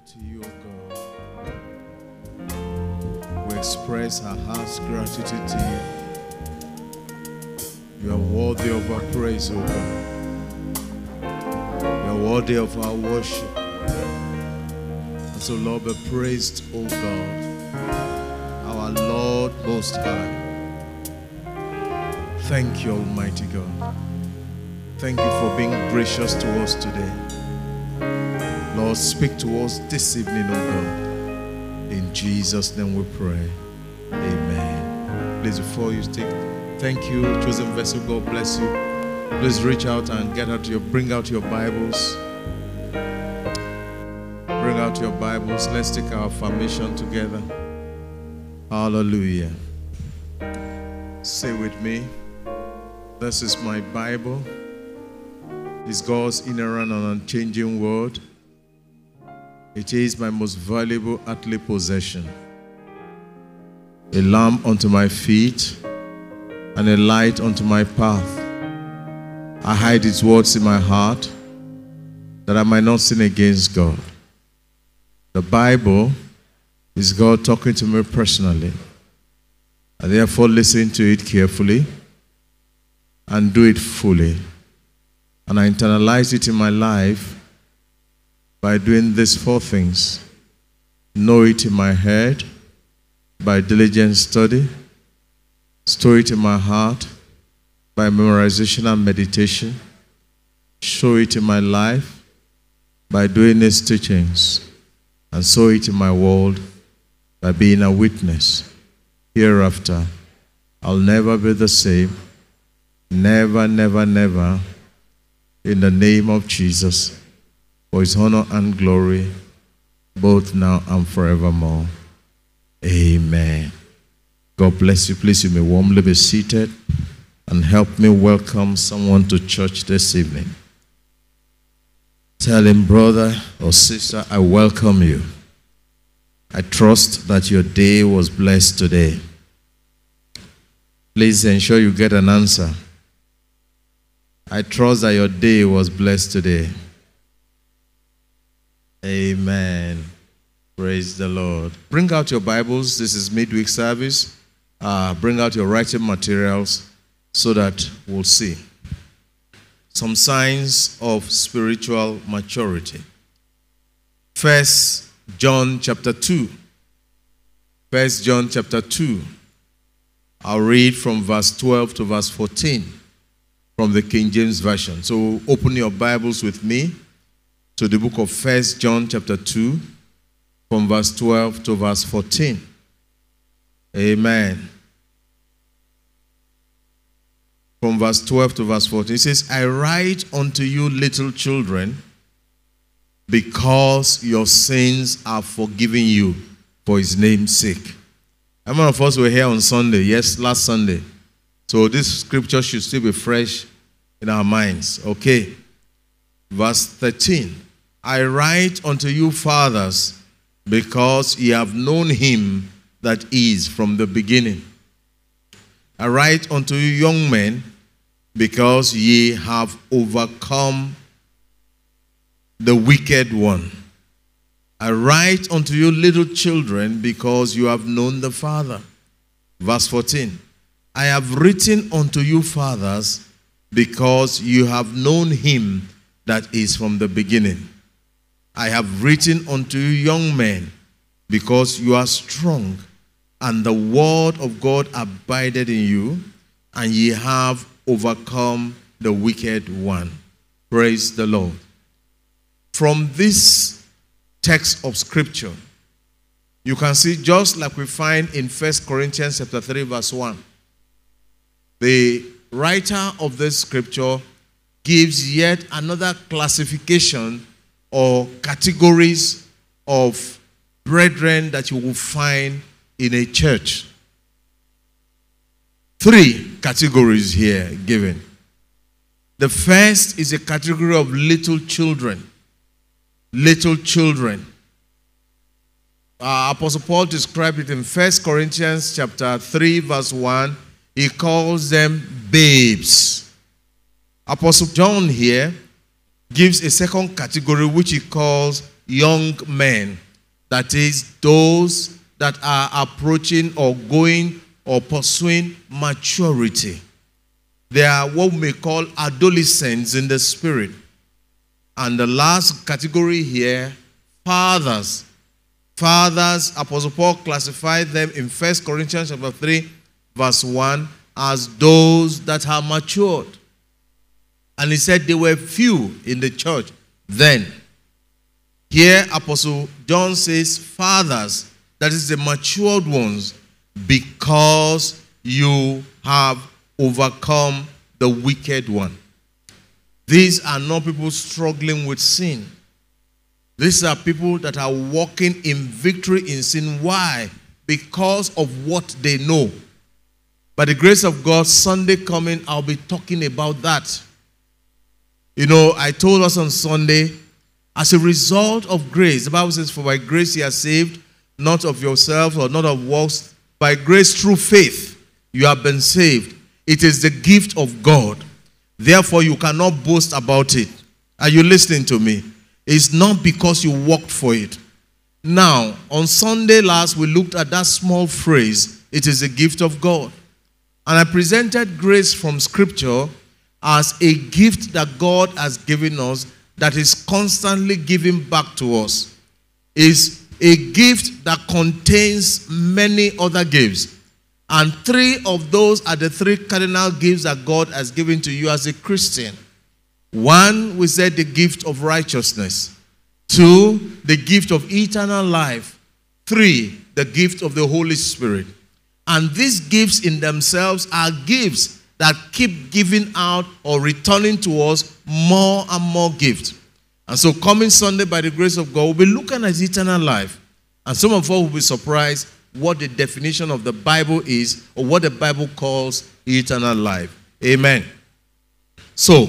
to you, O God. We express our heart's gratitude to you. You are worthy of our praise, O God. You are worthy of our worship. And so, Lord, be praised, O God, our Lord Most High. Thank you, Almighty God. Thank you for being gracious to us today. Lord, speak to us this evening, O God. In Jesus' name we pray. Amen. Please, before you take, thank you, chosen vessel. God bless you. Please reach out and get out your, bring out your Bibles. Bring out your Bibles. Let's take our affirmation together. Hallelujah. Say with me, this is my Bible. It's God's inerrant and unchanging word. It is my most valuable earthly possession. A lamp unto my feet and a light unto my path. I hide its words in my heart that I might not sin against God. The Bible is God talking to me personally. I therefore listen to it carefully and do it fully. And I internalize it in my life by doing these four things know it in my head by diligent study, store it in my heart by memorization and meditation, show it in my life by doing its teachings, and sow it in my world by being a witness. Hereafter, I'll never be the same. Never, never, never. In the name of Jesus for his honor and glory, both now and forevermore. Amen. God bless you. Please, you may warmly be seated and help me welcome someone to church this evening. Tell him, brother or sister, I welcome you. I trust that your day was blessed today. Please ensure you get an answer. I trust that your day was blessed today. Amen. Praise the Lord. Bring out your Bibles. This is midweek service. Uh, bring out your writing materials so that we'll see some signs of spiritual maturity. First John chapter 2. First John chapter 2. I'll read from verse 12 to verse 14 from the King James Version. So open your Bibles with me to the book of First John chapter 2 from verse 12 to verse 14. Amen. From verse 12 to verse 14, it says, I write unto you, little children, because your sins are forgiven you for his name's sake. How many of us were here on Sunday? Yes, last Sunday. So this scripture should still be fresh in our minds. Okay. Verse 13 I write unto you, fathers, because ye have known him that is from the beginning. I write unto you, young men, because ye have overcome the wicked one. I write unto you, little children, because you have known the Father. Verse 14 I have written unto you, fathers, because you have known him that is from the beginning. I have written unto you, young men, because you are strong, and the word of God abided in you, and ye have overcome the wicked one. Praise the Lord. From this text of scripture, you can see just like we find in First Corinthians chapter 3, verse 1. The writer of this scripture gives yet another classification or categories of brethren that you will find in a church. Three categories here given. The first is a category of little children. Little children. Uh, Apostle Paul described it in 1 Corinthians chapter 3 verse 1. He calls them babes. Apostle John here gives a second category which he calls young men. That is, those that are approaching or going or pursuing maturity. They are what we may call adolescents in the spirit. And the last category here, fathers. Fathers, Apostle Paul classified them in 1 Corinthians chapter 3, verse 1, as those that have matured. And he said there were few in the church then. Here, Apostle John says, Fathers, that is the matured ones, because you have overcome the wicked one. These are not people struggling with sin. These are people that are walking in victory in sin. Why? Because of what they know. By the grace of God, Sunday coming, I'll be talking about that. You know, I told us on Sunday, as a result of grace, the Bible says, For by grace you are saved, not of yourselves or not of works, by grace through faith you have been saved. It is the gift of God. Therefore, you cannot boast about it. Are you listening to me? It's not because you worked for it. Now, on Sunday last, we looked at that small phrase, it is a gift of God. And I presented grace from Scripture as a gift that God has given us that is constantly giving back to us. Is a gift that contains many other gifts. And three of those are the three cardinal gifts that God has given to you as a Christian. One, we said the gift of righteousness. Two, the gift of eternal life. Three, the gift of the Holy Spirit. And these gifts in themselves are gifts that keep giving out or returning to us more and more gifts. And so, coming Sunday, by the grace of God, we'll be looking at eternal life. And some of us will be surprised what the definition of the Bible is or what the Bible calls eternal life. Amen. So,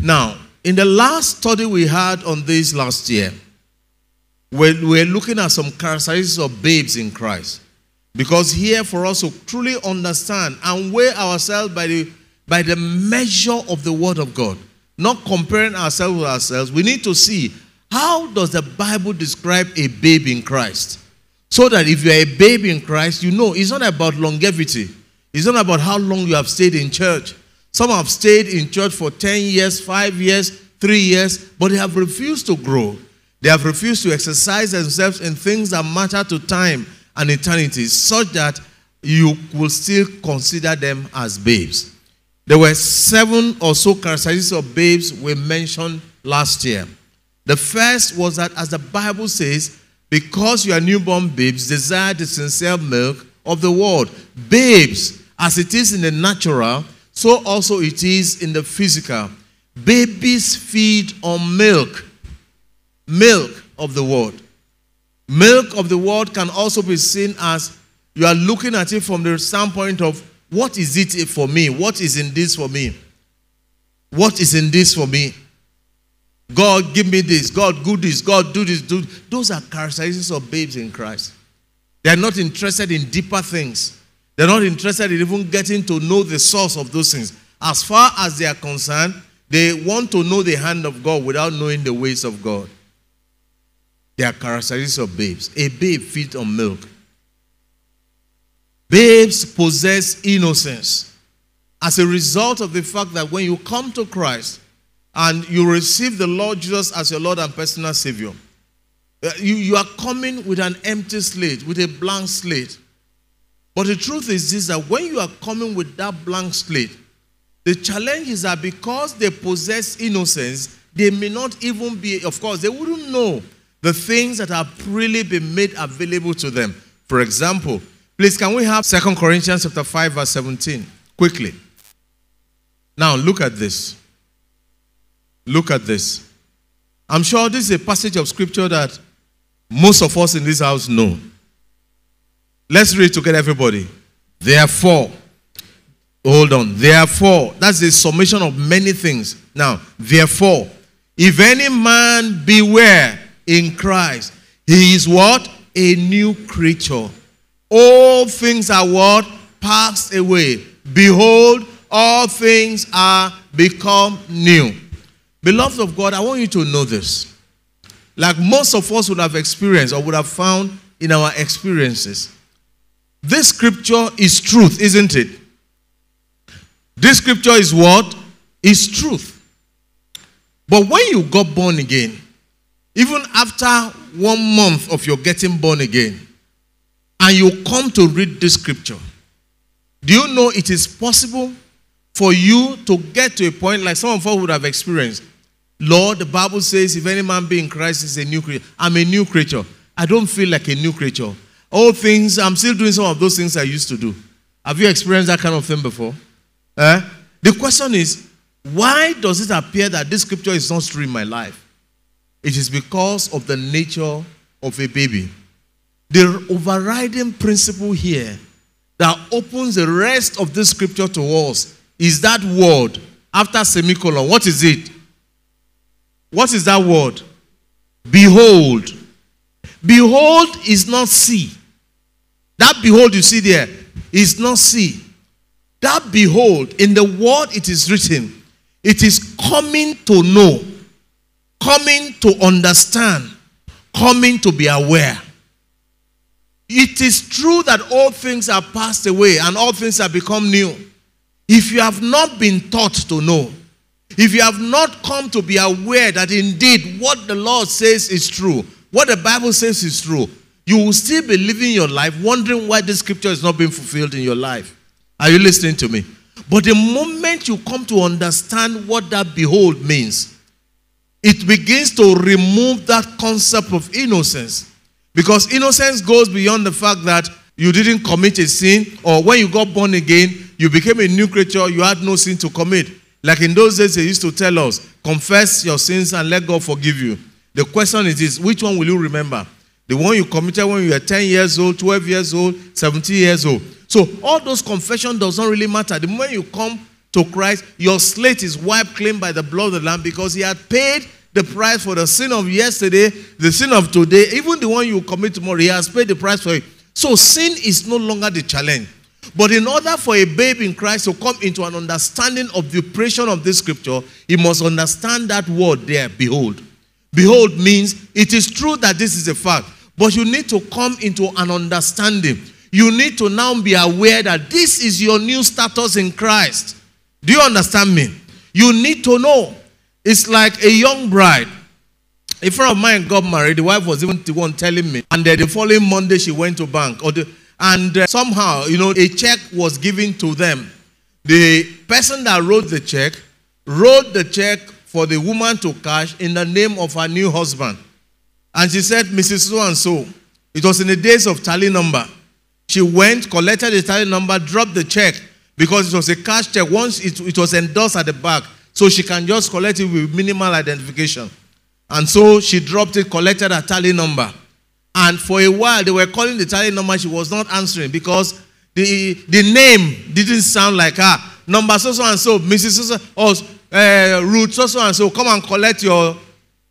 now, in the last study we had on this last year, we're, we're looking at some characteristics of babes in Christ. Because here, for us to truly understand and weigh ourselves by the, by the measure of the Word of God, not comparing ourselves with ourselves, we need to see how does the Bible describe a babe in Christ? So that if you're a baby in Christ, you know it's not about longevity. It's not about how long you have stayed in church. Some have stayed in church for 10 years, 5 years, 3 years, but they have refused to grow. They have refused to exercise themselves in things that matter to time and eternity, such that you will still consider them as babes. There were seven or so characteristics of babes we mentioned last year. The first was that, as the Bible says, because you are newborn babes, desire the sincere milk of the word. Babes, as it is in the natural, so also it is in the physical. Babies feed on milk, milk of the word. Milk of the world can also be seen as you are looking at it from the standpoint of what is it for me? What is in this for me? What is in this for me? God, give me this. God, do this. God, do this. Do. Those are characteristics of babes in Christ. They are not interested in deeper things. They're not interested in even getting to know the source of those things. As far as they are concerned, they want to know the hand of God without knowing the ways of God. They are characteristics of babes. A babe feeds on milk. Babes possess innocence as a result of the fact that when you come to Christ, and you receive the Lord Jesus as your Lord and personal Savior, uh, you, you are coming with an empty slate, with a blank slate. But the truth is this that when you are coming with that blank slate, the challenge is that because they possess innocence, they may not even be, of course, they wouldn't know the things that have really been made available to them. For example, please can we have Second Corinthians chapter 5, verse 17? Quickly. Now look at this. Look at this. I'm sure this is a passage of scripture that most of us in this house know. Let's read together, everybody. Therefore, hold on. Therefore, that's the summation of many things. Now, therefore, if any man beware in Christ, he is what? A new creature. All things are what? Passed away. Behold, all things are become new. Beloved of God, I want you to know this. like most of us would have experienced or would have found in our experiences. This scripture is truth, isn't it? This scripture is what? Is truth. But when you got born again, even after one month of your getting born again, and you come to read this scripture, do you know it is possible for you to get to a point like some of us would have experienced? Lord, the Bible says, if any man be in Christ, is a new creature. I'm a new creature. I don't feel like a new creature. All things, I'm still doing some of those things I used to do. Have you experienced that kind of thing before? Eh? The question is, why does it appear that this scripture is not true in my life? It is because of the nature of a baby. The overriding principle here that opens the rest of this scripture to us is that word after semicolon. What is it? What is that word? Behold. Behold is not see. That behold you see there is not see. That behold, in the word it is written, it is coming to know, coming to understand, coming to be aware. It is true that all things are passed away and all things have become new. If you have not been taught to know, if you have not come to be aware that indeed what the Lord says is true, what the Bible says is true, you will still be living your life wondering why this scripture is not being fulfilled in your life. Are you listening to me? But the moment you come to understand what that behold means, it begins to remove that concept of innocence. Because innocence goes beyond the fact that you didn't commit a sin, or when you got born again, you became a new creature, you had no sin to commit. Like in those days, they used to tell us, confess your sins and let God forgive you. The question is this which one will you remember? The one you committed when you were 10 years old, 12 years old, 17 years old. So all those confession does not really matter. The moment you come to Christ, your slate is wiped clean by the blood of the Lamb because He had paid the price for the sin of yesterday, the sin of today, even the one you commit tomorrow. He has paid the price for it. So sin is no longer the challenge. But in order for a babe in Christ to come into an understanding of the operation of this scripture, he must understand that word there, behold. Behold means it is true that this is a fact, but you need to come into an understanding you need to now be aware that this is your new status in Christ. Do you understand me? You need to know. It's like a young bride. A friend of mine got married. The wife was even the one telling me. And the following Monday, she went to bank. Or the, and uh, somehow, you know, a check was given to them. The person that wrote the check wrote the check for the woman to cash in the name of her new husband. And she said, Mrs. So and so. It was in the days of tally number. She went, collected the tally number, dropped the check because it was a cash check. Once it, it was endorsed at the back, so she can just collect it with minimal identification. And so she dropped it, collected a tally number. And for a while, they were calling the tally number. She was not answering because the, the name didn't sound like her. Number so so and so, Mrs. So so, or uh, Ruth so so and so, come and collect your.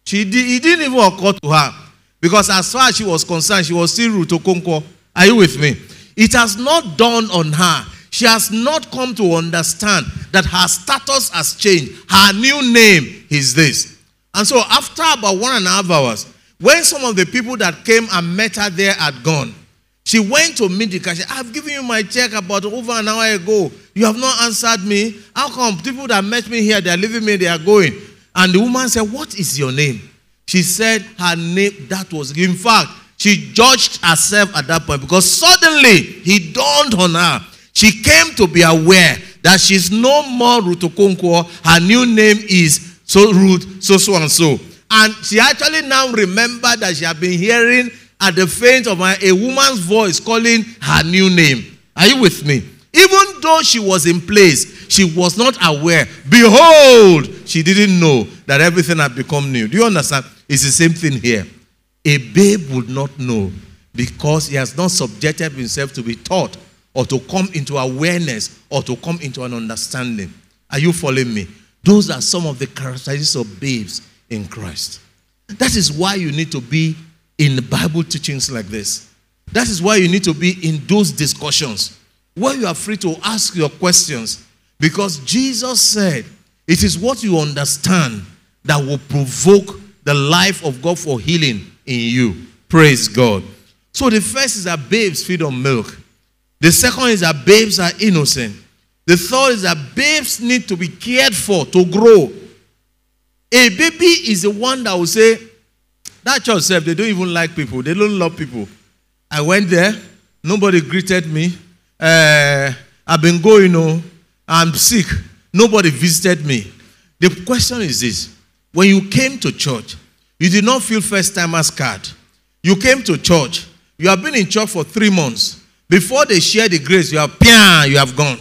She did, it didn't even occur to her because as far as she was concerned, she was still Ruth Okonkwo. Are you with me? It has not dawned on her. She has not come to understand that her status has changed. Her new name is this. And so, after about one and a half hours, when some of the people that came and met her there had gone, she went to meet the cashier. I've given you my check about over an hour ago. You have not answered me. How come people that met me here, they are leaving me, they are going? And the woman said, What is your name? She said her name, that was, in fact, she judged herself at that point because suddenly he dawned on her. She came to be aware that she's no more Ruth Okonkwo. Her new name is so Ruth, so so and so. And she actually now remembered that she had been hearing at the faint of a woman's voice calling her new name. Are you with me? Even though she was in place, she was not aware. Behold, she didn't know that everything had become new. Do you understand? It's the same thing here. A babe would not know because he has not subjected himself to be taught or to come into awareness or to come into an understanding. Are you following me? Those are some of the characteristics of babes in Christ. That is why you need to be in Bible teachings like this. That is why you need to be in those discussions where you are free to ask your questions because Jesus said it is what you understand that will provoke the life of God for healing in you. Praise God. So the first is that babes feed on milk. The second is that babes are innocent. The third is that babes need to be cared for to grow. A baby is the one that will say, that church they don't even like people. They don't love people. I went there. Nobody greeted me. Uh, I've been going, you know, I'm sick. Nobody visited me. The question is this when you came to church, you did not feel first timers card. You came to church. You have been in church for three months. Before they share the grace, you have pian, you have gone.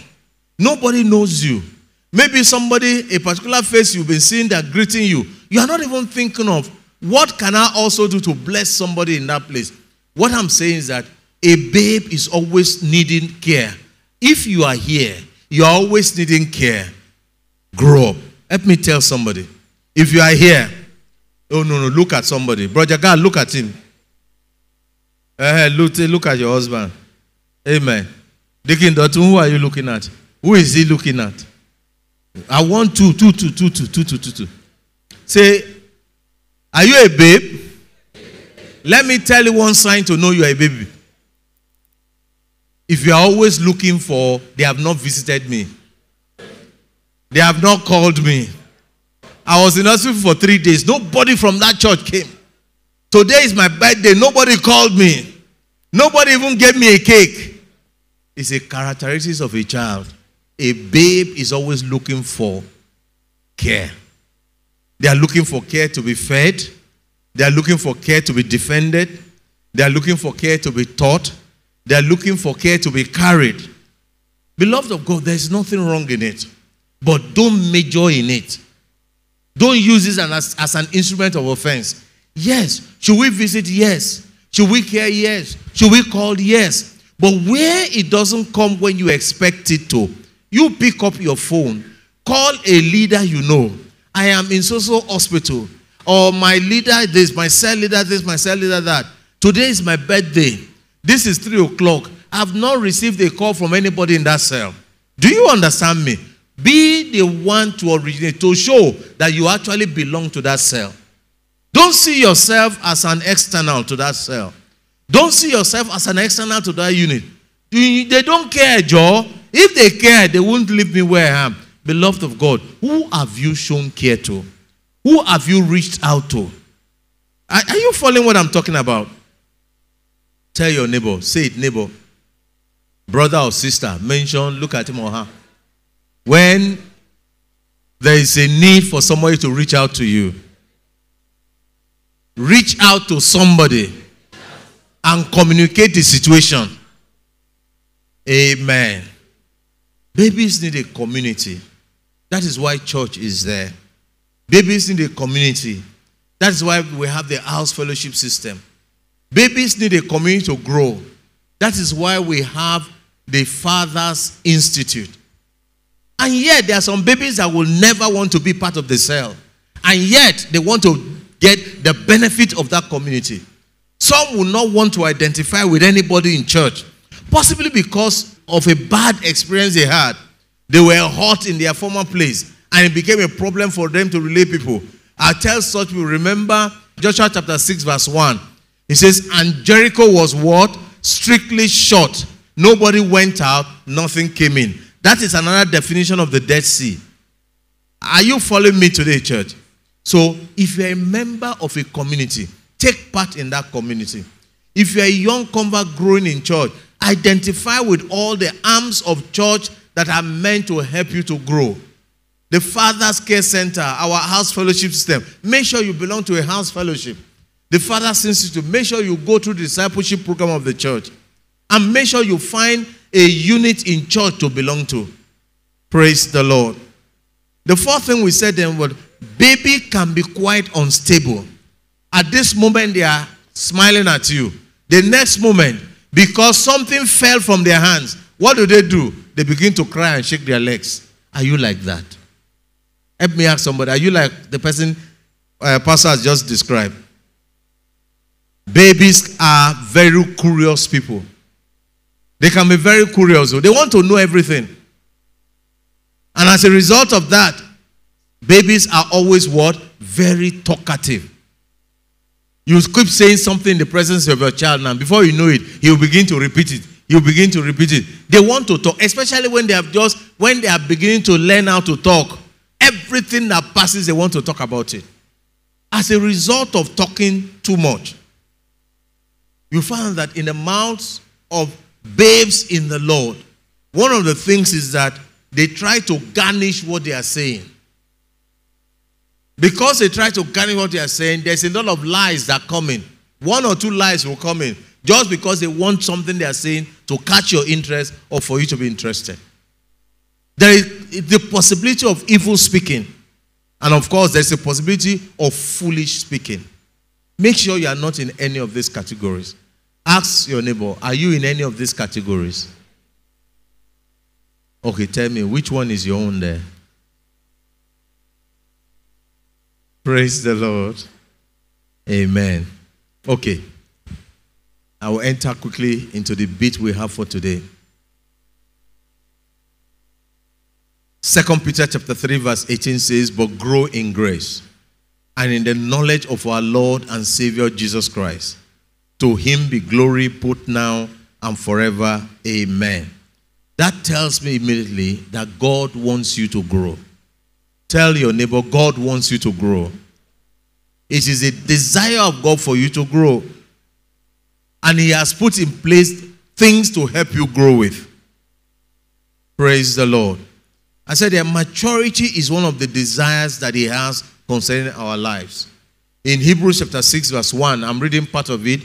Nobody knows you. Maybe somebody, a particular face you've been seeing that greeting you. You are not even thinking of what can I also do to bless somebody in that place. What I'm saying is that a babe is always needing care. If you are here, you are always needing care. Grow up. Let me tell somebody. If you are here, oh no, no, look at somebody. Brother God, look at him. Uh, look, look at your husband. Amen. Deacon Dotun, who are you looking at? Who is he looking at? I want two, two, two, two, two, two, two, two, two. Say, are you a babe? Let me tell you one sign to know you are a baby. If you are always looking for, they have not visited me. They have not called me. I was in hospital for three days. Nobody from that church came. Today is my birthday. Nobody called me. Nobody even gave me a cake. It's a characteristic of a child. A babe is always looking for care. They are looking for care to be fed. They are looking for care to be defended. They are looking for care to be taught. They are looking for care to be carried. Beloved of God, there is nothing wrong in it. But don't major in it. Don't use this as, as an instrument of offense. Yes. Should we visit? Yes. Should we care? Yes. Should we call? Yes. But where it doesn't come when you expect it to, you pick up your phone, call a leader you know. I am in social hospital. Or my leader this, my cell leader this, my cell leader that. Today is my birthday. This is three o'clock. I've not received a call from anybody in that cell. Do you understand me? Be the one to originate, to show that you actually belong to that cell. Don't see yourself as an external to that cell. Don't see yourself as an external to that unit. They don't care, Joe. If they care, they won't leave me where I am. Beloved of God, who have you shown care to? Who have you reached out to? Are, are you following what I'm talking about? Tell your neighbor, say it, neighbor, brother or sister, mention, look at him or her. When there is a need for somebody to reach out to you, reach out to somebody and communicate the situation. Amen. Babies need a community. That is why church is there. Babies need a community. That's why we have the house fellowship system. Babies need a community to grow. That is why we have the Fathers Institute. And yet, there are some babies that will never want to be part of the cell. And yet, they want to get the benefit of that community. Some will not want to identify with anybody in church, possibly because of a bad experience they had. They were hot in their former place, and it became a problem for them to relate people. I tell such people, remember Joshua chapter 6, verse 1. He says, And Jericho was what? Strictly shut. Nobody went out, nothing came in. That is another definition of the Dead Sea. Are you following me today, church? So, if you're a member of a community, take part in that community. If you're a young convert growing in church, identify with all the arms of church that are meant to help you to grow. The Father's Care Center, our house fellowship system. Make sure you belong to a house fellowship. The Father's Institute, make sure you go through the discipleship program of the church. And make sure you find a unit in church to belong to. Praise the Lord. The fourth thing we said then was baby can be quite unstable. At this moment, they are smiling at you. The next moment, because something fell from their hands, what do they do? They begin to cry and shake their legs. Are you like that? Help me ask somebody. Are you like the person uh, Pastor has just described? Babies are very curious people. They can be very curious. They want to know everything. And as a result of that, babies are always what? Very talkative. You keep saying something in the presence of your child now. Before you know it, he'll begin to repeat it. He'll begin to repeat it. They want to talk, especially when they have just when they are beginning to learn how to talk. Everything that passes, they want to talk about it. As a result of talking too much, you find that in the mouths of babes in the Lord, one of the things is that they try to garnish what they are saying. Because they try to garnish what they are saying, there's a lot of lies that come in. One or two lies will come in just because they want something they are saying to catch your interest or for you to be interested. There is the possibility of evil speaking. And of course, there's a possibility of foolish speaking. Make sure you are not in any of these categories. Ask your neighbor, are you in any of these categories? Okay, tell me, which one is your own there? Praise the Lord. Amen. Okay. I will enter quickly into the bit we have for today. Second Peter chapter 3 verse 18 says, "But grow in grace and in the knowledge of our Lord and Savior Jesus Christ. To him be glory put now and forever. Amen." That tells me immediately that God wants you to grow. Tell your neighbor, God wants you to grow. It is a desire of God for you to grow. And He has put in place things to help you grow with. Praise the Lord. I said that maturity is one of the desires that He has concerning our lives. In Hebrews chapter 6, verse 1, I'm reading part of it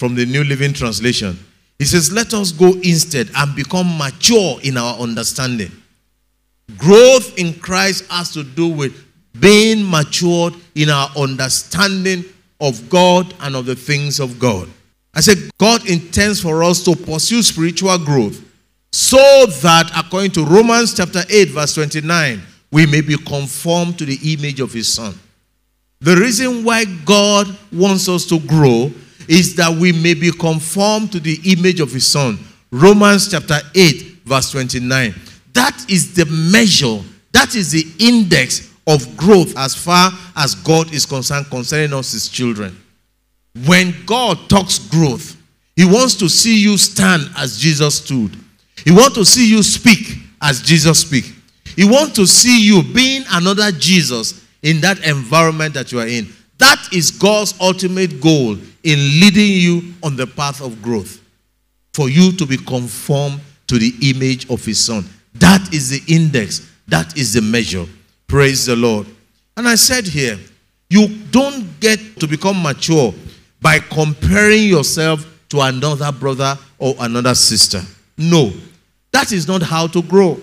from the New Living Translation. He says, Let us go instead and become mature in our understanding. Growth in Christ has to do with being matured in our understanding of God and of the things of God. I said, God intends for us to pursue spiritual growth so that, according to Romans chapter 8, verse 29, we may be conformed to the image of His Son. The reason why God wants us to grow is that we may be conformed to the image of His Son. Romans chapter 8, verse 29. That is the measure, that is the index of growth as far as God is concerned concerning us, His children. When God talks growth, He wants to see you stand as Jesus stood. He wants to see you speak as Jesus speak. He wants to see you being another Jesus in that environment that you are in. That is God's ultimate goal in leading you on the path of growth. For you to be conformed to the image of His Son. That is the index. That is the measure. Praise the Lord. And I said here, you don't get to become mature by comparing yourself to another brother or another sister. No, that is not how to grow.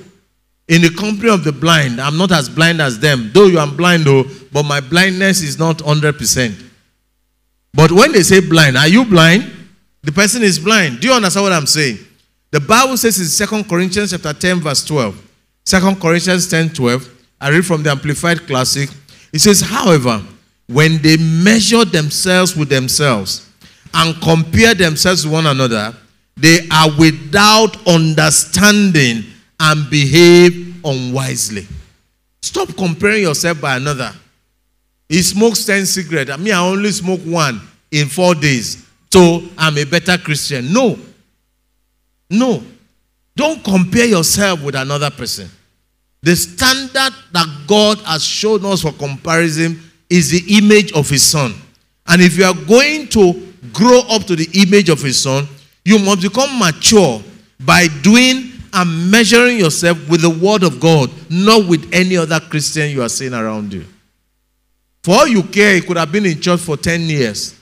In the company of the blind, I'm not as blind as them. Though you are blind, though, but my blindness is not 100%. But when they say blind, are you blind? The person is blind. Do you understand what I'm saying? The Bible says in 2 Corinthians chapter 10, verse 12. 2 Corinthians 10, 12. I read from the Amplified Classic. It says, however, when they measure themselves with themselves and compare themselves with one another, they are without understanding and behave unwisely. Stop comparing yourself by another. He smokes 10 cigarettes. I mean, I only smoke one in four days. So I'm a better Christian. No. No. Don't compare yourself with another person. The standard that God has shown us for comparison is the image of His Son. And if you are going to grow up to the image of His Son, you must become mature by doing and measuring yourself with the Word of God, not with any other Christian you are seeing around you. For all you care, he could have been in church for 10 years.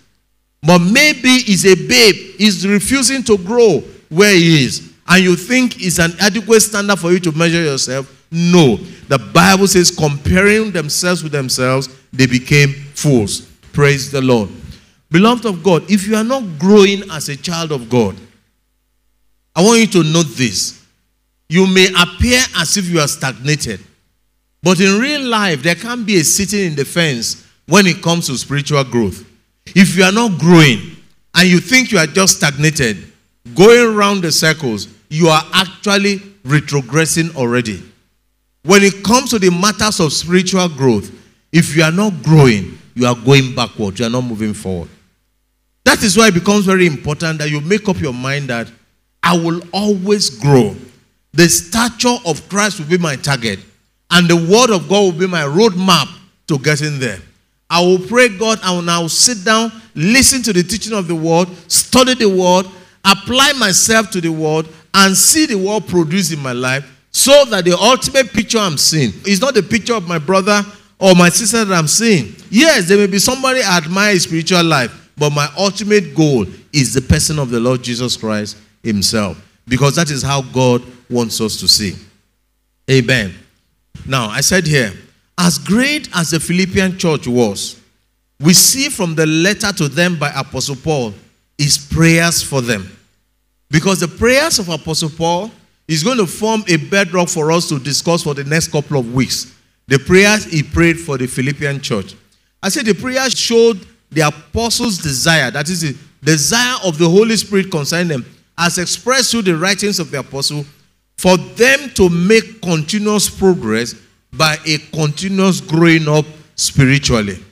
But maybe he's a babe, he's refusing to grow where he is. And you think it's an adequate standard for you to measure yourself? No. The Bible says, comparing themselves with themselves, they became fools. Praise the Lord. Beloved of God, if you are not growing as a child of God, I want you to note this. You may appear as if you are stagnated, but in real life, there can't be a sitting in the fence when it comes to spiritual growth. If you are not growing and you think you are just stagnated, going around the circles, you are actually retrogressing already. When it comes to the matters of spiritual growth, if you are not growing, you are going backward, you are not moving forward. That is why it becomes very important that you make up your mind that I will always grow. The stature of Christ will be my target, and the word of God will be my roadmap to getting there. I will pray God and I will now sit down, listen to the teaching of the word, study the word, apply myself to the word, and see the word produced in my life so that the ultimate picture I'm seeing is not the picture of my brother or my sister that I'm seeing. Yes, there may be somebody I admire spiritual life, but my ultimate goal is the person of the Lord Jesus Christ himself because that is how God wants us to see. Amen. Now, I said here, as great as the Philippian church was, we see from the letter to them by Apostle Paul is prayers for them. Because the prayers of Apostle Paul is going to form a bedrock for us to discuss for the next couple of weeks. The prayers he prayed for the Philippian church. I said the prayers showed the apostles' desire, that is, the desire of the Holy Spirit concerning them, as expressed through the writings of the apostle, for them to make continuous progress by a continuous growing up spiritually.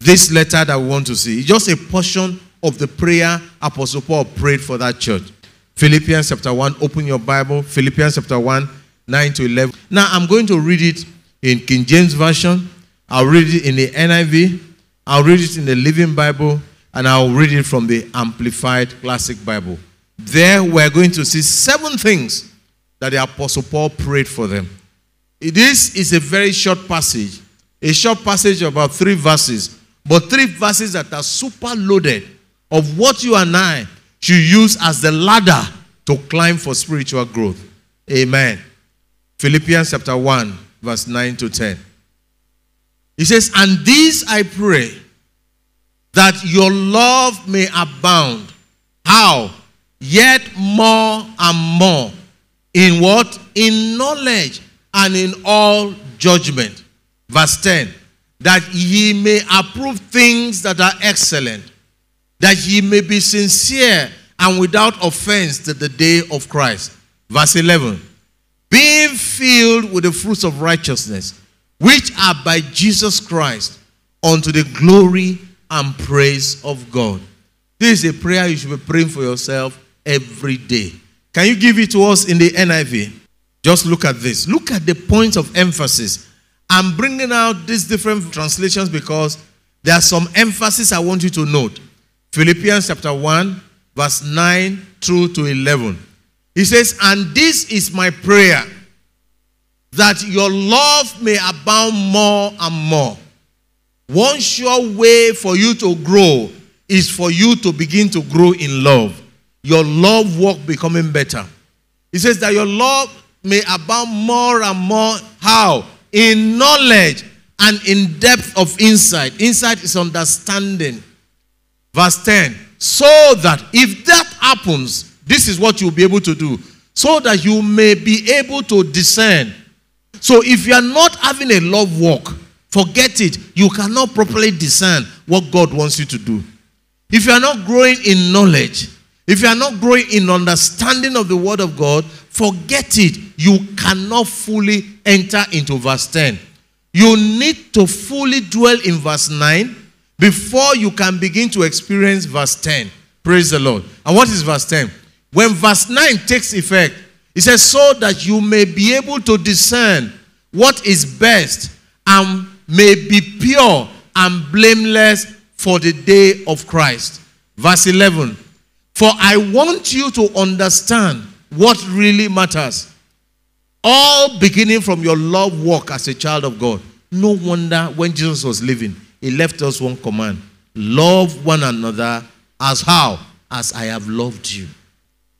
This letter that we want to see is just a portion of the prayer Apostle Paul prayed for that church. Philippians chapter 1, open your Bible. Philippians chapter 1, 9 to 11. Now I'm going to read it in King James Version. I'll read it in the NIV. I'll read it in the Living Bible. And I'll read it from the Amplified Classic Bible. There we're going to see seven things that the Apostle Paul prayed for them. This is a very short passage, a short passage about three verses, but three verses that are super loaded of what you and I should use as the ladder to climb for spiritual growth. Amen. Philippians chapter 1, verse 9 to 10. He says, And this I pray, that your love may abound. How? Yet more and more. In what? In knowledge and in all judgment. Verse 10 that ye may approve things that are excellent, that ye may be sincere and without offense to the day of Christ. Verse 11 being filled with the fruits of righteousness, which are by Jesus Christ, unto the glory and praise of God. This is a prayer you should be praying for yourself every day. Can you give it to us in the NIV? Just look at this. Look at the points of emphasis. I'm bringing out these different translations because there are some emphasis I want you to note. Philippians chapter 1, verse 9 through to 11. He says, And this is my prayer, that your love may abound more and more. One sure way for you to grow is for you to begin to grow in love. Your love work becoming better. He says that your love may abound more and more. How? In knowledge and in depth of insight. Insight is understanding. Verse 10. So that if that happens, this is what you'll be able to do. So that you may be able to discern. So if you are not having a love walk, forget it. You cannot properly discern what God wants you to do. If you are not growing in knowledge, if you are not growing in understanding of the Word of God, forget it. You cannot fully enter into verse 10. You need to fully dwell in verse 9 before you can begin to experience verse 10. Praise the Lord. And what is verse 10? When verse 9 takes effect, it says, So that you may be able to discern what is best and may be pure and blameless for the day of Christ. Verse 11 for I want you to understand what really matters. All beginning from your love walk as a child of God. No wonder when Jesus was living, he left us one command love one another as how? As I have loved you.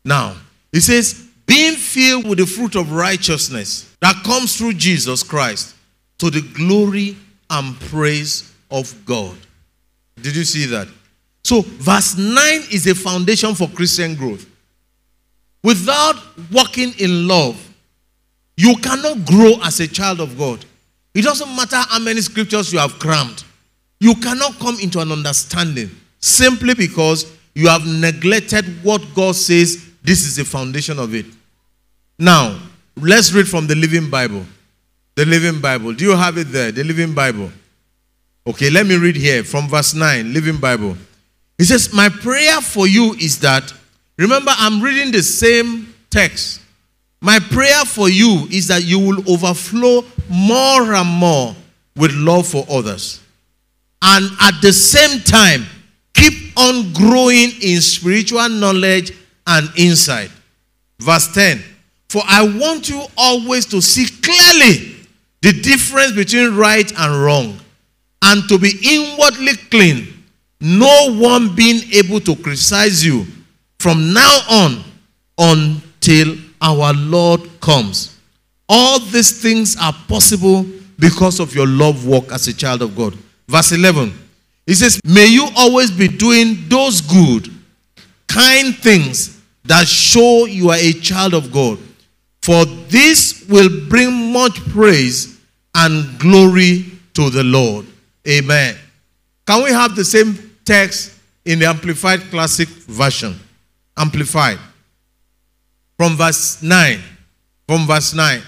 Now, he says, being filled with the fruit of righteousness that comes through Jesus Christ to the glory and praise of God. Did you see that? So, verse 9 is a foundation for Christian growth. Without walking in love, you cannot grow as a child of God. It doesn't matter how many scriptures you have crammed, you cannot come into an understanding simply because you have neglected what God says this is the foundation of it. Now, let's read from the Living Bible. The Living Bible. Do you have it there? The Living Bible. Okay, let me read here from verse 9, Living Bible. He says, My prayer for you is that, remember, I'm reading the same text. My prayer for you is that you will overflow more and more with love for others. And at the same time, keep on growing in spiritual knowledge and insight. Verse 10 For I want you always to see clearly the difference between right and wrong, and to be inwardly clean, no one being able to criticize you from now on until our Lord comes. All these things are possible because of your love walk as a child of God. Verse 11. He says, May you always be doing those good, kind things that show you are a child of God. For this will bring much praise and glory to the Lord. Amen. Can we have the same text in the Amplified Classic Version? Amplified. From verse 9. From verse 9.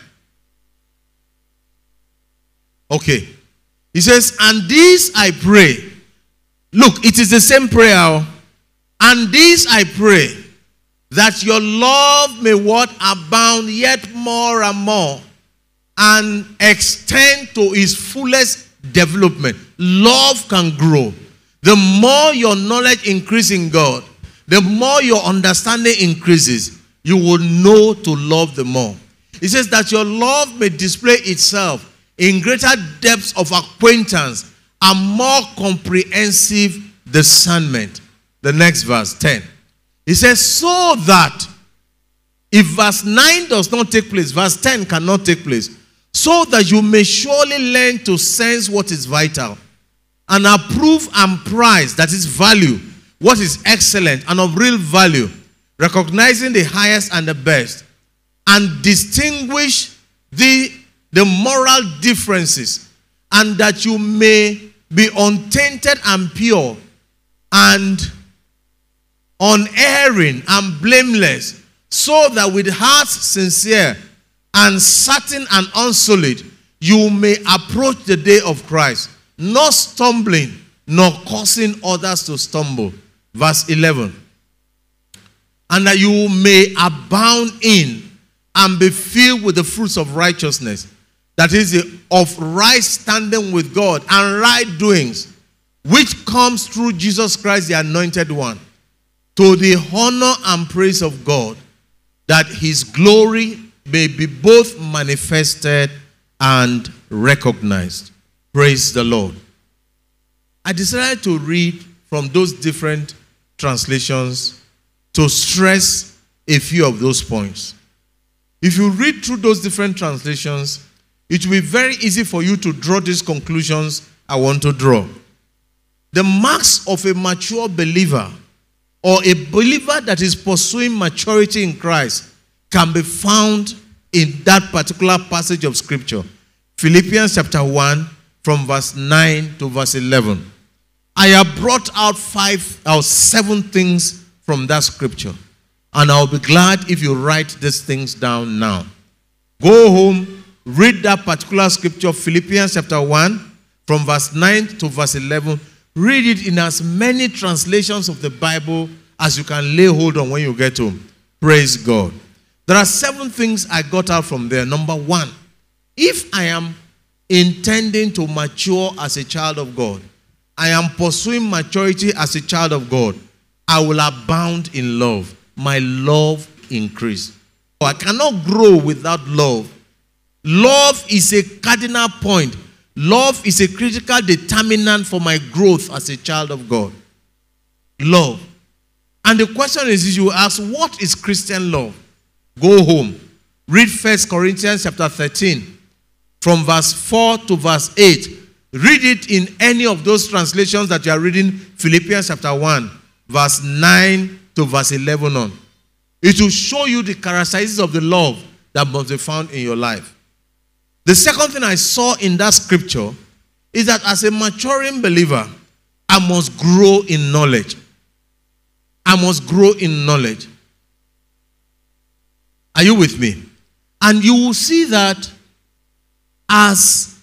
Okay. He says, And this I pray. Look, it is the same prayer. Oh. And this I pray that your love may what abound yet more and more and extend to its fullest development. Love can grow. The more your knowledge increases in God, the more your understanding increases, you will know to love the more. It says that your love may display itself in greater depths of acquaintance and more comprehensive discernment. The next verse, 10. He says, so that if verse 9 does not take place, verse 10 cannot take place, so that you may surely learn to sense what is vital and approve and prize that is value, what is excellent and of real value, recognizing the highest and the best, and distinguish the the moral differences, and that you may be untainted and pure and unerring and blameless, so that with hearts sincere and certain and unsullied, you may approach the day of Christ, not stumbling, nor causing others to stumble. Verse 11. And that you may abound in and be filled with the fruits of righteousness that is of right standing with God and right doings, which comes through Jesus Christ, the anointed one, to the honor and praise of God, that his glory may be both manifested and recognized. Praise the Lord. I decided to read from those different translations to stress a few of those points. If you read through those different translations, it will be very easy for you to draw these conclusions I want to draw. The marks of a mature believer or a believer that is pursuing maturity in Christ can be found in that particular passage of scripture. Philippians chapter 1 from verse 9 to verse 11. I have brought out five or seven things from that scripture. And I'll be glad if you write these things down now. Go home read that particular scripture, Philippians chapter 1, from verse 9 to verse 11. Read it in as many translations of the Bible as you can lay hold on when you get home. Praise God. There are seven things I got out from there. Number one, if I am intending to mature as a child of God, I am pursuing maturity as a child of God, I will abound in love. My love increase. I cannot grow without love. Love is a cardinal point. Love is a critical determinant for my growth as a child of God. Love. And the question is, you ask, what is Christian love? Go home. Read First Corinthians chapter 13, from verse 4 to verse 8. Read it in any of those translations that you are reading, Philippians chapter 1, verse 9 to verse 11 on. It will show you the characteristics of the love that must be found in your life. The second thing I saw in that scripture is that as a maturing believer, I must grow in knowledge. I must grow in knowledge. Are you with me? And you will see that as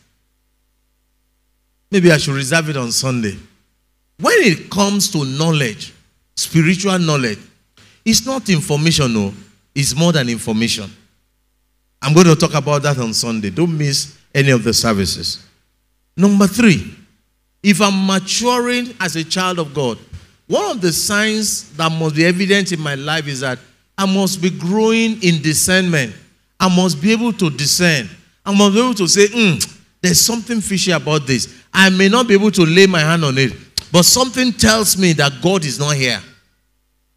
maybe I should reserve it on Sunday. when it comes to knowledge, spiritual knowledge, it's not information, no. It's more than information. I'm going to talk about that on Sunday. Don't miss any of the services. Number three, if I'm maturing as a child of God, one of the signs that must be evident in my life is that I must be growing in discernment. I must be able to discern. I must be able to say, mm, there's something fishy about this. I may not be able to lay my hand on it, but something tells me that God is not here.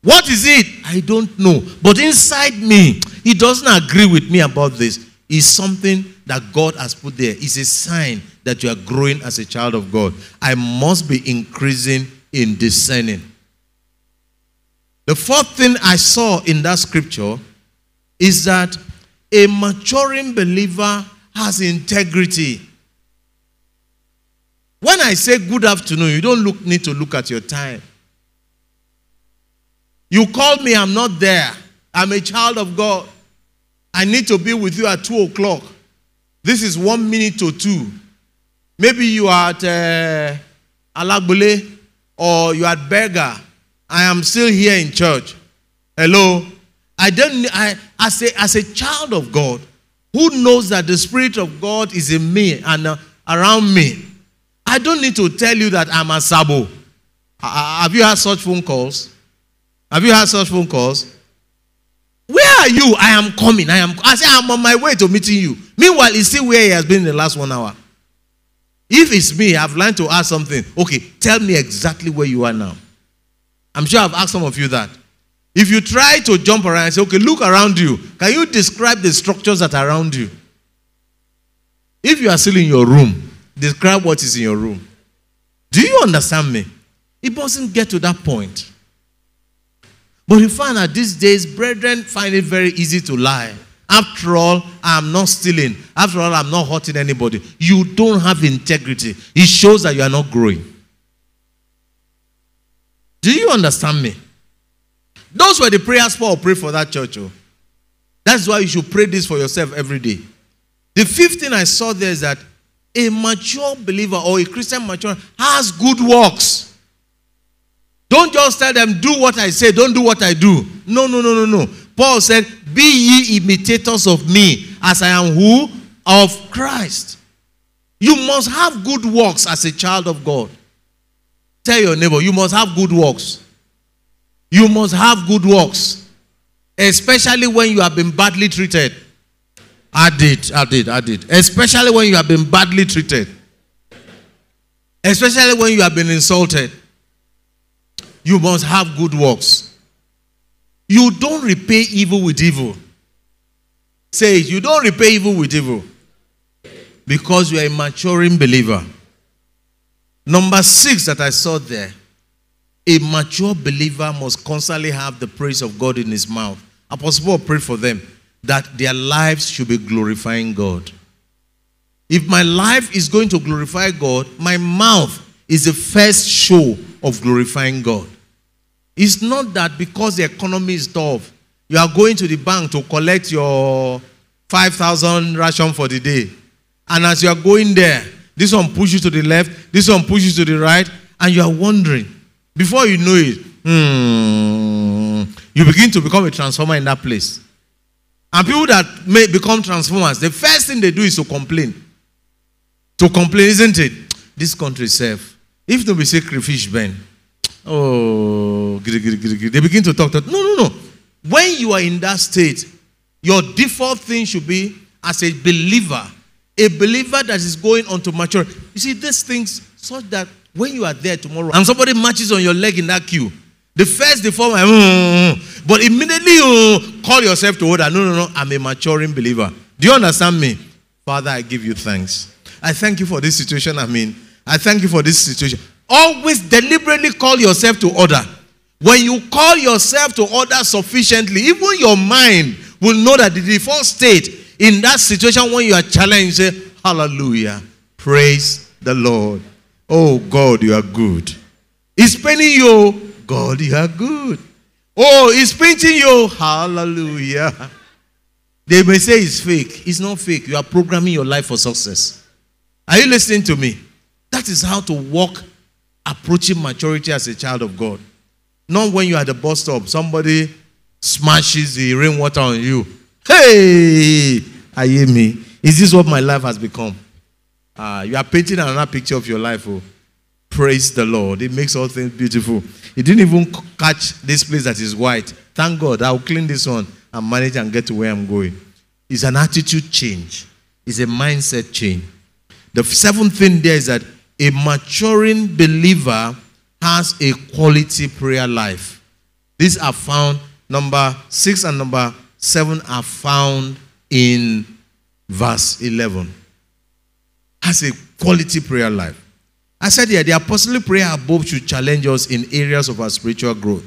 What is it? I don't know. But inside me, he doesn't agree with me about this. It's something that God has put there. It's a sign that you are growing as a child of God. I must be increasing in discerning. The fourth thing I saw in that scripture is that a maturing believer has integrity. When I say good afternoon, you don't look, need to look at your time. You call me, I'm not there. I'm a child of God. I need to be with you at 2 o'clock. This is one minute to two. Maybe you are at uh, Alagbole or you are at Berger. I am still here in church. Hello? I don't, I, as, a, as a child of God, who knows that the Spirit of God is in me and uh, around me, I don't need to tell you that I'm a sabo. Have you had such phone calls? Have you had such phone calls? Where are you? I am coming. I am. I say I'm on my way to meeting you. Meanwhile, he's still where he has been in the last one hour. If it's me, I've learned to ask something. Okay, tell me exactly where you are now. I'm sure I've asked some of you that. If you try to jump around and say, okay, look around you, can you describe the structures that are around you? If you are still in your room, describe what is in your room. Do you understand me? It doesn't get to that point. But you find that these days, brethren find it very easy to lie. After all, I'm not stealing. After all, I'm not hurting anybody. You don't have integrity. It shows that you are not growing. Do you understand me? Those were the prayers Paul prayed for that church. Oh. That's why you should pray this for yourself every day. The fifth thing I saw there is that a mature believer or a Christian mature has good works. Don't just tell them, do what I say, don't do what I do. No, no, no, no, no. Paul said, Be ye imitators of me, as I am who? Of Christ. You must have good works as a child of God. Tell your neighbor, you must have good works. You must have good works. Especially when you have been badly treated. I did, I did, I did. Especially when you have been badly treated. Especially when you have been insulted you must have good works. You don't repay evil with evil. Say it, you don't repay evil with evil. Because you are a maturing believer. Number six that I saw there a mature believer must constantly have the praise of God in his mouth. Apostle Paul prayed for them that their lives should be glorifying God. If my life is going to glorify God, my mouth is the first show of glorifying God. It's not that because the economy is tough, you are going to the bank to collect your 5,000 ration for the day. And as you are going there, this one pushes you to the left, this one pushes you to the right, and you are wondering. Before you know it, hmm, you begin to become a transformer in that place. And people that may become transformers, the first thing they do is to complain. To complain, isn't it? This country safe. If no be say crayfish burn, oh, they begin to talk. To, no, no, no. When you are in that state, your default thing should be as a believer, a believer that is going on to mature. You see, these things such that when you are there tomorrow and somebody matches on your leg in that queue, the first default, mm, mm, mm, but immediately you call yourself to order. No, no, no. I'm a maturing believer. Do you understand me? Father, I give you thanks. I thank you for this situation I'm in. I thank you for this situation. Always deliberately call yourself to order. When you call yourself to order sufficiently, even your mind will know that the default state in that situation when you are challenged, say, Hallelujah. Praise the Lord. Oh God, you are good. It's paining you. God, you are good. Oh, it's painting you. Hallelujah. They may say it's fake. It's not fake. You are programming your life for success. Are you listening to me? That is how to walk approaching maturity as a child of God. Not when you're at the bus stop, somebody smashes the rainwater on you. Hey, I hear me. Is this what my life has become? Uh, you are painting another picture of your life. Oh. Praise the Lord. It makes all things beautiful. He didn't even catch this place that is white. Thank God. I'll clean this one and manage and get to where I'm going. It's an attitude change, it's a mindset change. The seventh thing there is that a maturing believer has a quality prayer life. These are found, number six and number seven are found in verse 11. Has a quality prayer life. I said here, the apostolic prayer above should challenge us in areas of our spiritual growth.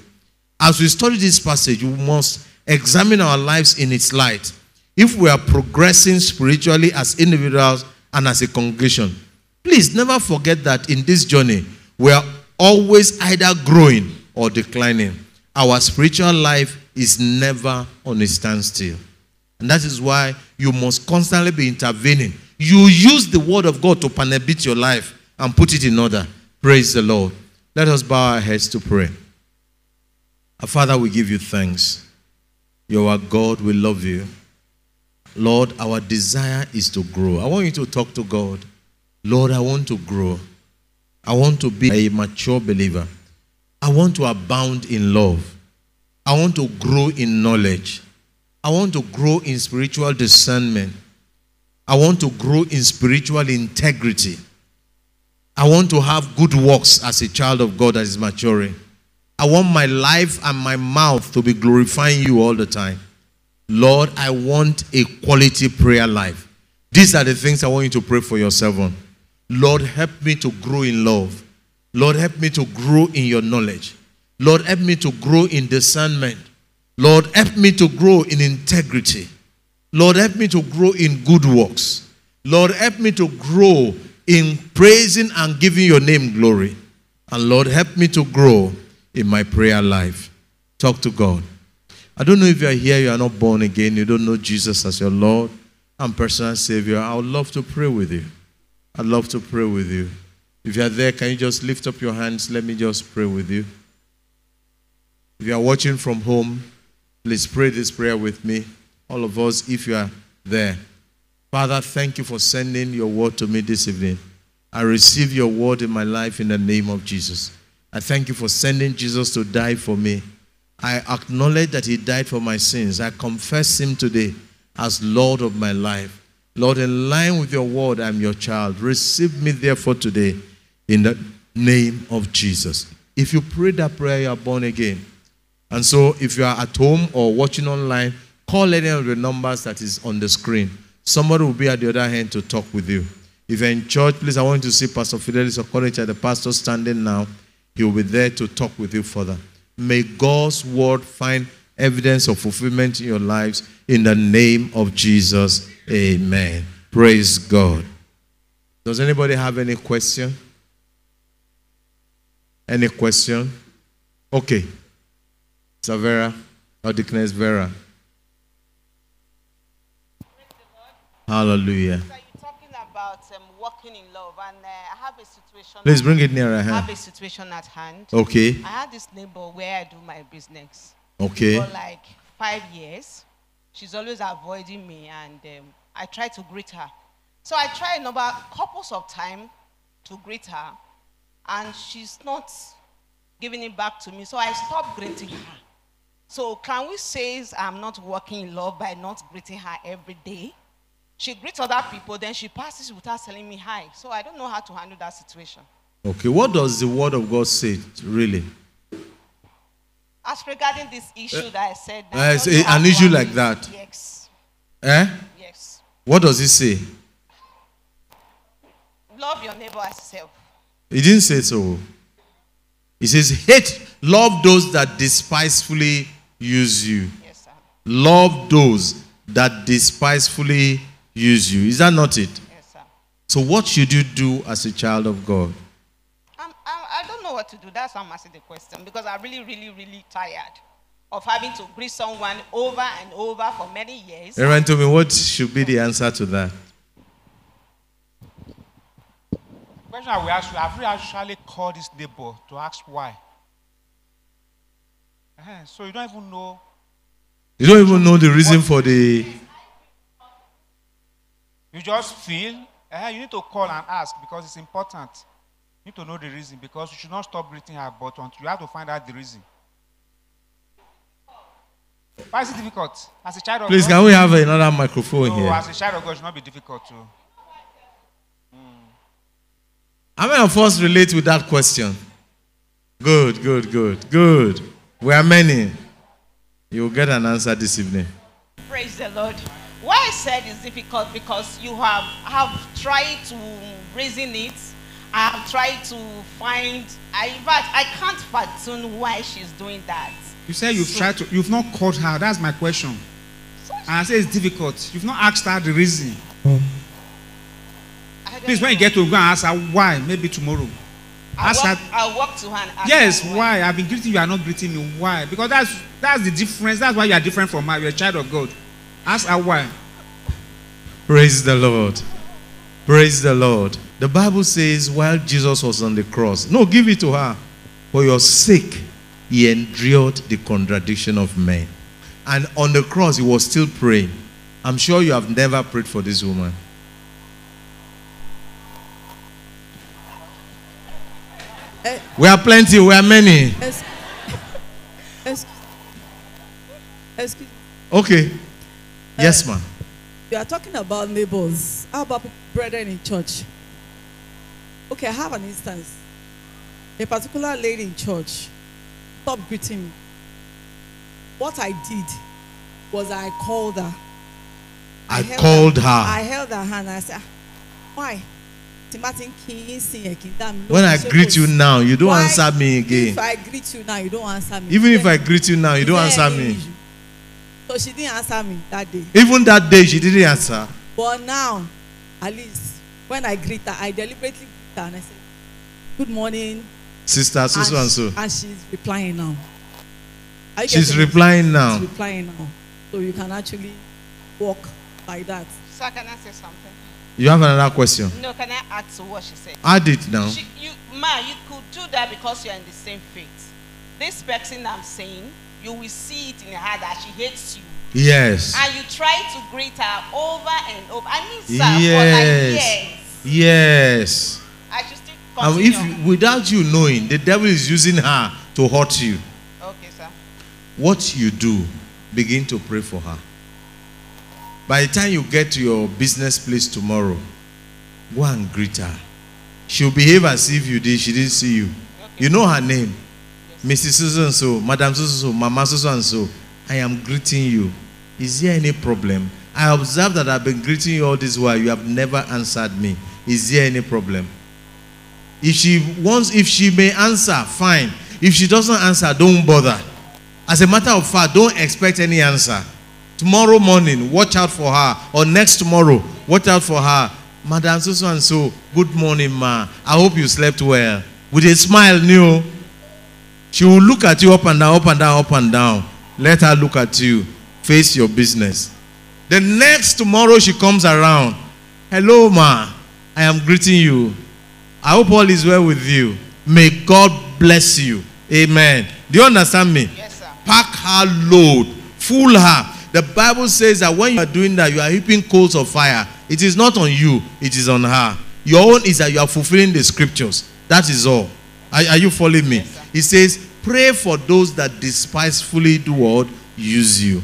As we study this passage, we must examine our lives in its light. If we are progressing spiritually as individuals and as a congregation, please never forget that in this journey, we are always either growing or declining. Our spiritual life is never on a standstill. And that is why you must constantly be intervening. You use the word of God to panabit your life and put it in order. Praise the Lord. Let us bow our heads to pray. Our Father, we give you thanks. You are God, we love you. Lord, our desire is to grow. I want you to talk to God. Lord, I want to grow. I want to be a mature believer. I want to abound in love. I want to grow in knowledge. I want to grow in spiritual discernment. I want to grow in spiritual integrity. I want to have good works as a child of God that is maturing. I want my life and my mouth to be glorifying you all the time. Lord, I want a quality prayer life. These are the things I want you to pray for yourself on. Lord, help me to grow in love. Lord, help me to grow in your knowledge. Lord, help me to grow in discernment. Lord, help me to grow in integrity. Lord, help me to grow in good works. Lord, help me to grow in praising and giving your name glory. And Lord, help me to grow in my prayer life. Talk to God. I don't know if you are here, you are not born again, you don't know Jesus as your Lord and personal Savior. I would love to pray with you. I'd love to pray with you. If you are there, can you just lift up your hands? Let me just pray with you. If you are watching from home, please pray this prayer with me. All of us, if you are there. Father, thank you for sending your word to me this evening. I receive your word in my life in the name of Jesus. I thank you for sending Jesus to die for me. I acknowledge that he died for my sins. I confess him today as Lord of my life. Lord, in line with your word, I'm your child. Receive me, therefore, today in the name of Jesus. If you pray that prayer, you are born again. And so, if you are at home or watching online, call any of the numbers that is on the screen. Somebody will be at the other hand to talk with you. If you're in church, please, I want you to see Pastor Fidelis Okonecha, the pastor standing now. He will be there to talk with you further. May God's word find evidence of fulfillment in your lives in the name of Jesus. Amen. Praise God. Does anybody have any question? Any question? Okay. Savera or Dickness Vera. Hallelujah. So you're talking about um, walking in love, and uh, I have a situation. Please bring it nearer. I have a situation at hand. Okay. I had this neighbor where I do my business Okay. for like five years. She's always avoiding me, and um, I try to greet her. So I try a number, couples of time to greet her, and she's not giving it back to me. So I stop greeting her. So can we say I'm not walking in love by not greeting her every day? She greets other people, then she passes without telling me hi. So I don't know how to handle that situation. Okay. What does the word of God say, really? As regarding this issue that I said, that uh, I it's don't a- have an issue one- like that. Yes, Eh? yes. What does it say? Love your neighbor as yourself. He didn't say so. He says, hate, love those that despisefully use you. Yes, sir. Love those that despisefully use you. Is that not it? Yes, sir. So, what should you do as a child of God? I'm, I'm, I don't know what to do. That's why I'm asking the question because I'm really, really, really tired of having to greet someone over and over for many years. Aaron, tell me what should be the answer to that? question I will ask you have you actually called this neighbor to ask why? Eh, so you don't even know. You don't even know the reason for the. You just feel. Eh, you need to call and ask because it's important. You need to know the reason because you should not stop greeting her, but until you have to find out the reason. Why is it difficult? As a child of Please, God, can we have another microphone no, here? as a child of God, it should not be difficult to. Hmm. How many of us relate with that question? Good, good, good, good. We are many. You will get an answer this evening. Praise the Lord. Why I said it's difficult because you have have tried to reason it. I have tried to find. I, in fact, I can't fathom why she's doing that. You say you've tried to, you've not called her. That's my question. So, And I say it's difficult. You've not asked her the reason. I don't Please, when you get to go and ask her why, maybe tomorrow. I'll ask walk, her- I'll walk to her and ask Yes, her why? I've been greeting you, you are not greeting me. Why? Because that's that's the difference. That's why you are different from her. You're a child of God. Ask her why. Praise the Lord. Praise the Lord. The Bible says, while Jesus was on the cross, no, give it to her. For your sake, he endured the contradiction of men. And on the cross, he was still praying. I'm sure you have never prayed for this woman. Eh. We are plenty, we are many. Ex- ex- Excuse Okay. Yes, ma'am. you are talking about neighbors. How about brethren in church? Okay, I have an instance. A particular lady in church stopped greeting me. What I did was I called her. I held called her. I held her hand and I said, "Ah, Why? Tí n bá ti ń kí yín sí yẹn kì í dá mi lóhùn. When I greet you now, you don't Why- answer me again. If I greet you now, you don't answer me. Even if I greet you now, you don't answer me. So she didn't answer me that day. Even that day, she didn't answer. But now, at least when I greet her, I deliberately her and I say, Good morning. Sister, so so and so. and she's replying now. She's getting it? replying now. She's replying now. So you can actually walk like that. Sir, can I say something? You have another question? No, can I add to what she said? Add it now. She, you, ma, you could do that because you're in the same faith. This person I'm saying, you will see it in her that she hates you. Yes. And you try to greet her over and over. I mean, sir, Yes. for like years. Yes. Still And if without you knowing, the devil is using her to hurt you. okay, sir. What you do, begin to pray for her. By the time you get to your business place tomorrow, go and greet her. She'll behave as if you did, she didn't see you. You know her name. Mrs. Susan so, Madam Susan so, Mama Susan so. I am greeting you. Is there any problem? I observe that I've been greeting you all this while. You have never answered me. Is there any problem? If she wants, if she may answer, fine. If she doesn't answer, don't bother. As a matter of fact, don't expect any answer. Tomorrow morning, watch out for her. Or next tomorrow, watch out for her. Madam so and so, good morning, ma. I hope you slept well. With a smile, new. She will look at you up and down, up and down, up and down. Let her look at you. Face your business. The next tomorrow she comes around. Hello, ma. I am greeting you. I hope all is well with you. May God bless you. Amen. Do you understand me? Yes, sir. Pack her load, fool her. The Bible says that when you are doing that, you are heaping coals of fire. It is not on you, it is on her. Your own is that you are fulfilling the scriptures. That is all. Are, are you following me? He says, Pray for those that despisefully do what? Use you.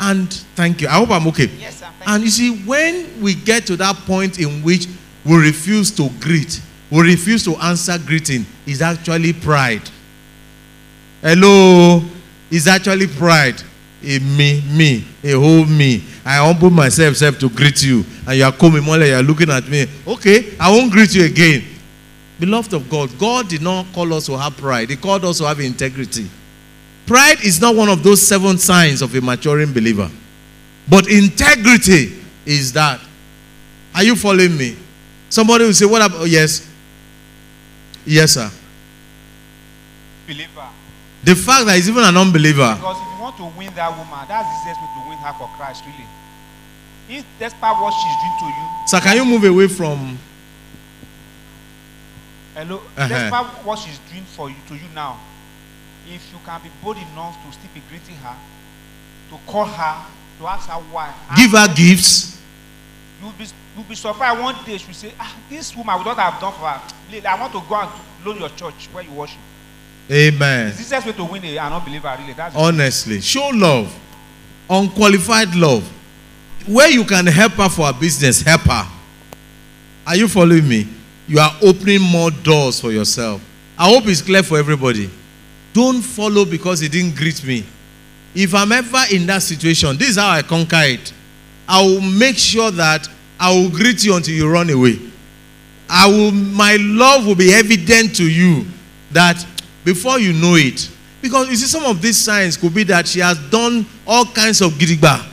And thank you. I hope I'm okay. Yes, sir. Thank And you see, when we get to that point in which we refuse to greet, we refuse to answer greeting, is actually pride. Hello, is actually pride. A me, me, a whole me. I humble myself self to greet you, and you are coming more you are looking at me. Okay, I won't greet you again. Beloved of God, God did not call us to have pride. He called us to have integrity. Pride is not one of those seven signs of a maturing believer. But integrity is that. Are you following me? Somebody will say, What about? Yes. Yes, sir. Believer. The fact that he's even an unbeliever. Because if you want to win that woman, that's the easiest way to win her for Christ, really. If despite what she's doing to you, Sir, can you move away from. Hello. Uh-huh. Despite what she's doing for you to you now, if you can be bold enough to still be greeting her, to call her, to ask her why. Give her gifts. You'll be, you'll be surprised one day she will say, ah, this woman I would not have done for her. I want to go and loan your church where you worship. Amen. It's the easiest way to win a, an unbeliever, really. That's Honestly, show love, unqualified love. Where you can help her for her business, help her. Are you following me? You are opening more doors for yourself. I hope it's clear for everybody. Don't follow because he didn't greet me. If I'm ever in that situation, this is how I conquer it. I will make sure that I will greet you until you run away. I will my love will be evident to you that before you know it. Because you see, some of these signs could be that she has done all kinds of gidigba,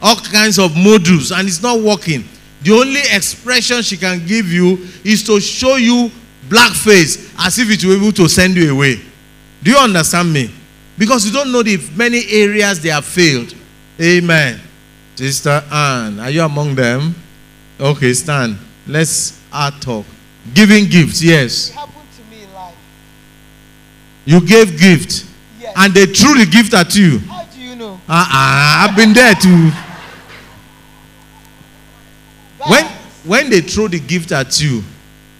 all kinds of modules, and it's not working. The only expression she can give you is to show you black face as if it were able to send you away. Do you understand me? Because you don't know the many areas they have failed. Amen. Sister Anne, are you among them? Okay, stand. Let's our talk. Giving gifts, yes. It happened to me in life. You gave gift, Yes. and they threw the gift at you. How do you know? Uh-uh, I've been there too. When when they throw the gift at you,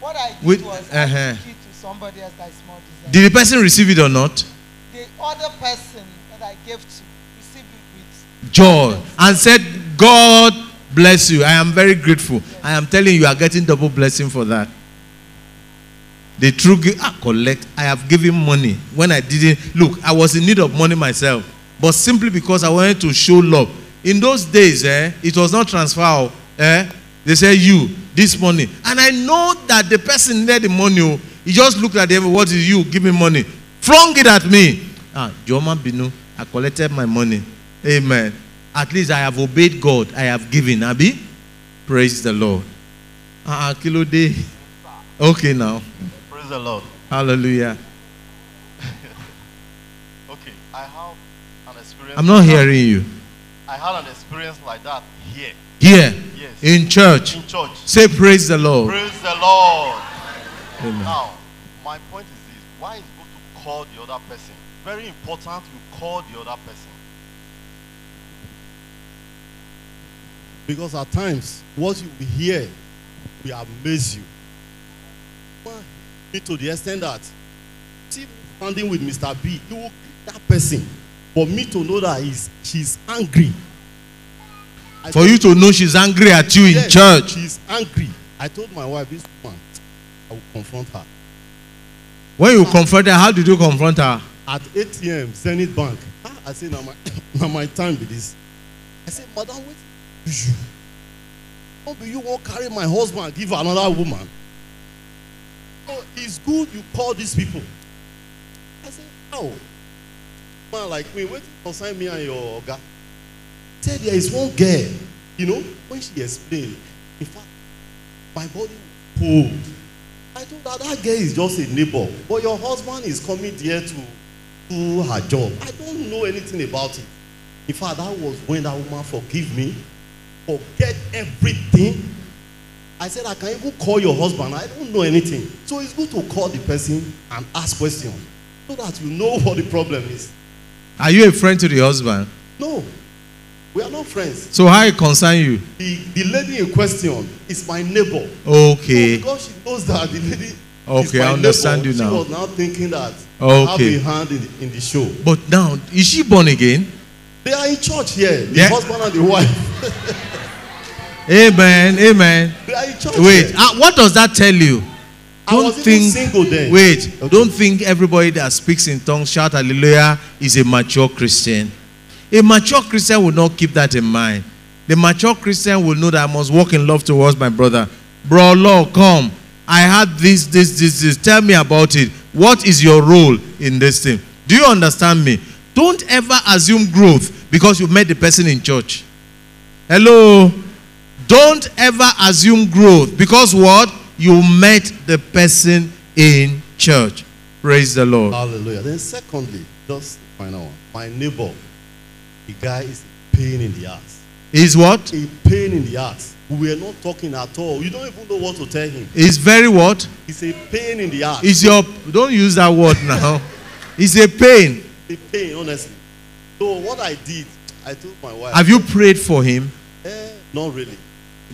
what I did with- was uh-huh. I took it to somebody else that is more deserving. did the person receive it or not? The other person that I gave to received it with Joy and said, God bless you. I am very grateful. I am telling you, you are getting double blessing for that. The true gi- ah, collect. I have given money when I didn't look. I was in need of money myself, but simply because I wanted to show love. In those days, eh, it was not transfer. oh, Eh, they say you this money, and I know that the person needed the money. oh, He just looked at them. What is you? Give me money. Flung it at me. Ah, Joma Binu. I collected my money. Amen. At least I have obeyed God. I have given. Abi, praise the Lord. Ah, ah, kilo day. Okay now. Praise the Lord. Hallelujah. Okay, I have an experience. I'm not like that. hearing you. I had an experience like that here Here Yes. in church. in church. Say praise the Lord. Praise the Lord. Amen. Now, my point is this: Why is good to call the other person? Very important. You call the other person. Because at times, what you hear will amaze you. To the extent that, see, standing with Mr. B, you will greet that person. For me to know that he's, she's angry. I For you to know she's angry at you in church. She's angry. I told my wife, this woman, I will confront her. When you confront her, how did you confront her? At ATM, Zenith Bank. Ah, I say, now my, now my time be this. I say, madam, wait. You. How be you won't carry my husband and give another woman? Oh, it's good you call these people. I say, how? Man like me, wait concern me and your guy. Said there is one girl, you know, when she explained, in fact, my body cold. I told her that girl is just a neighbor, but your husband is coming there to do her job. I don't know anything about it. In fact, that was when that woman forgive me, forget everything. I said, I can even call your husband. I don't know anything. So it's good to call the person and ask questions so that you know what the problem is. Are you a friend to the husband? No, we are not friends. So how it concern you? The, the lady in question is my neighbor. Okay. So because she knows that the lady is Okay, I understand neighbor, you now. She was now thinking that Okay. I have a hand in the, in the show. But now, is she born again? They are in church here. The Yeah. husband and the wife. Amen. Amen. They are in church Wait, ah, what does that tell you? I Don't think. Wait, Okay. don't think everybody that speaks in tongues, shout hallelujah, is a mature Christian. A mature Christian will not keep that in mind. The mature Christian will know that I must walk in love towards my brother. Bro, Lord, come. I had this, this, this, this. Tell me about it. What is your role in this thing? Do you understand me? Don't ever assume growth because you met the person in church. Hello? Don't ever assume growth because what? You met the person in church. Praise the Lord. Hallelujah. Then secondly, just the final one. My neighbor, the guy is a pain in the ass. Is what? a pain in the ass. We are not talking at all. You don't even know what to tell him. Is very what? It's a pain in the ass. Is your don't use that word now. It's a pain. a pain, honestly. So what I did, I told my wife. Have you prayed for him? Eh, not really.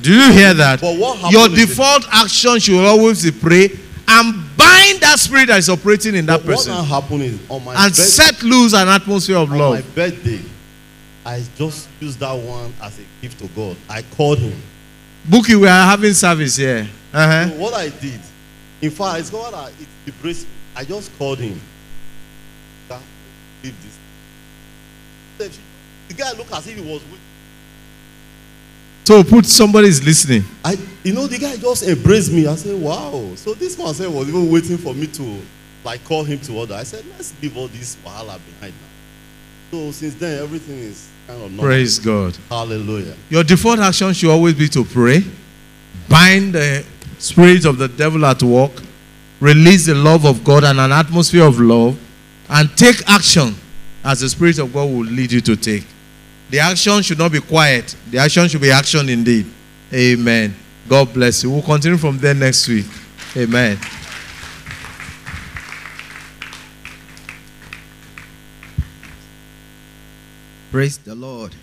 Do you hear that? But what happened Your default action should always be pray and bind that spirit that is operating in that But what person happened is on my and birth- set loose an atmosphere of on my love. birthday, I just used that one as a gift to God. I called him. Bookie, we are having service here. Uh-huh. So what I did, in fact, it's God that it depressed me. I just called him. That, leave this. The guy looked as if he was with. So put somebody is listening. I, you know, the guy just embraced me. I said, "Wow!" So this man said was even waiting for me to, like, call him to order. I said, "Let's leave all this wahala behind now." So since then, everything is kind of normal. Praise God. Hallelujah. Your default action should always be to pray, bind the spirits of the devil at work, release the love of God and an atmosphere of love, and take action as the spirit of God will lead you to take. The action should not be quiet. The action should be action indeed. Amen. God bless you. We'll continue from there next week. Amen. Praise the Lord.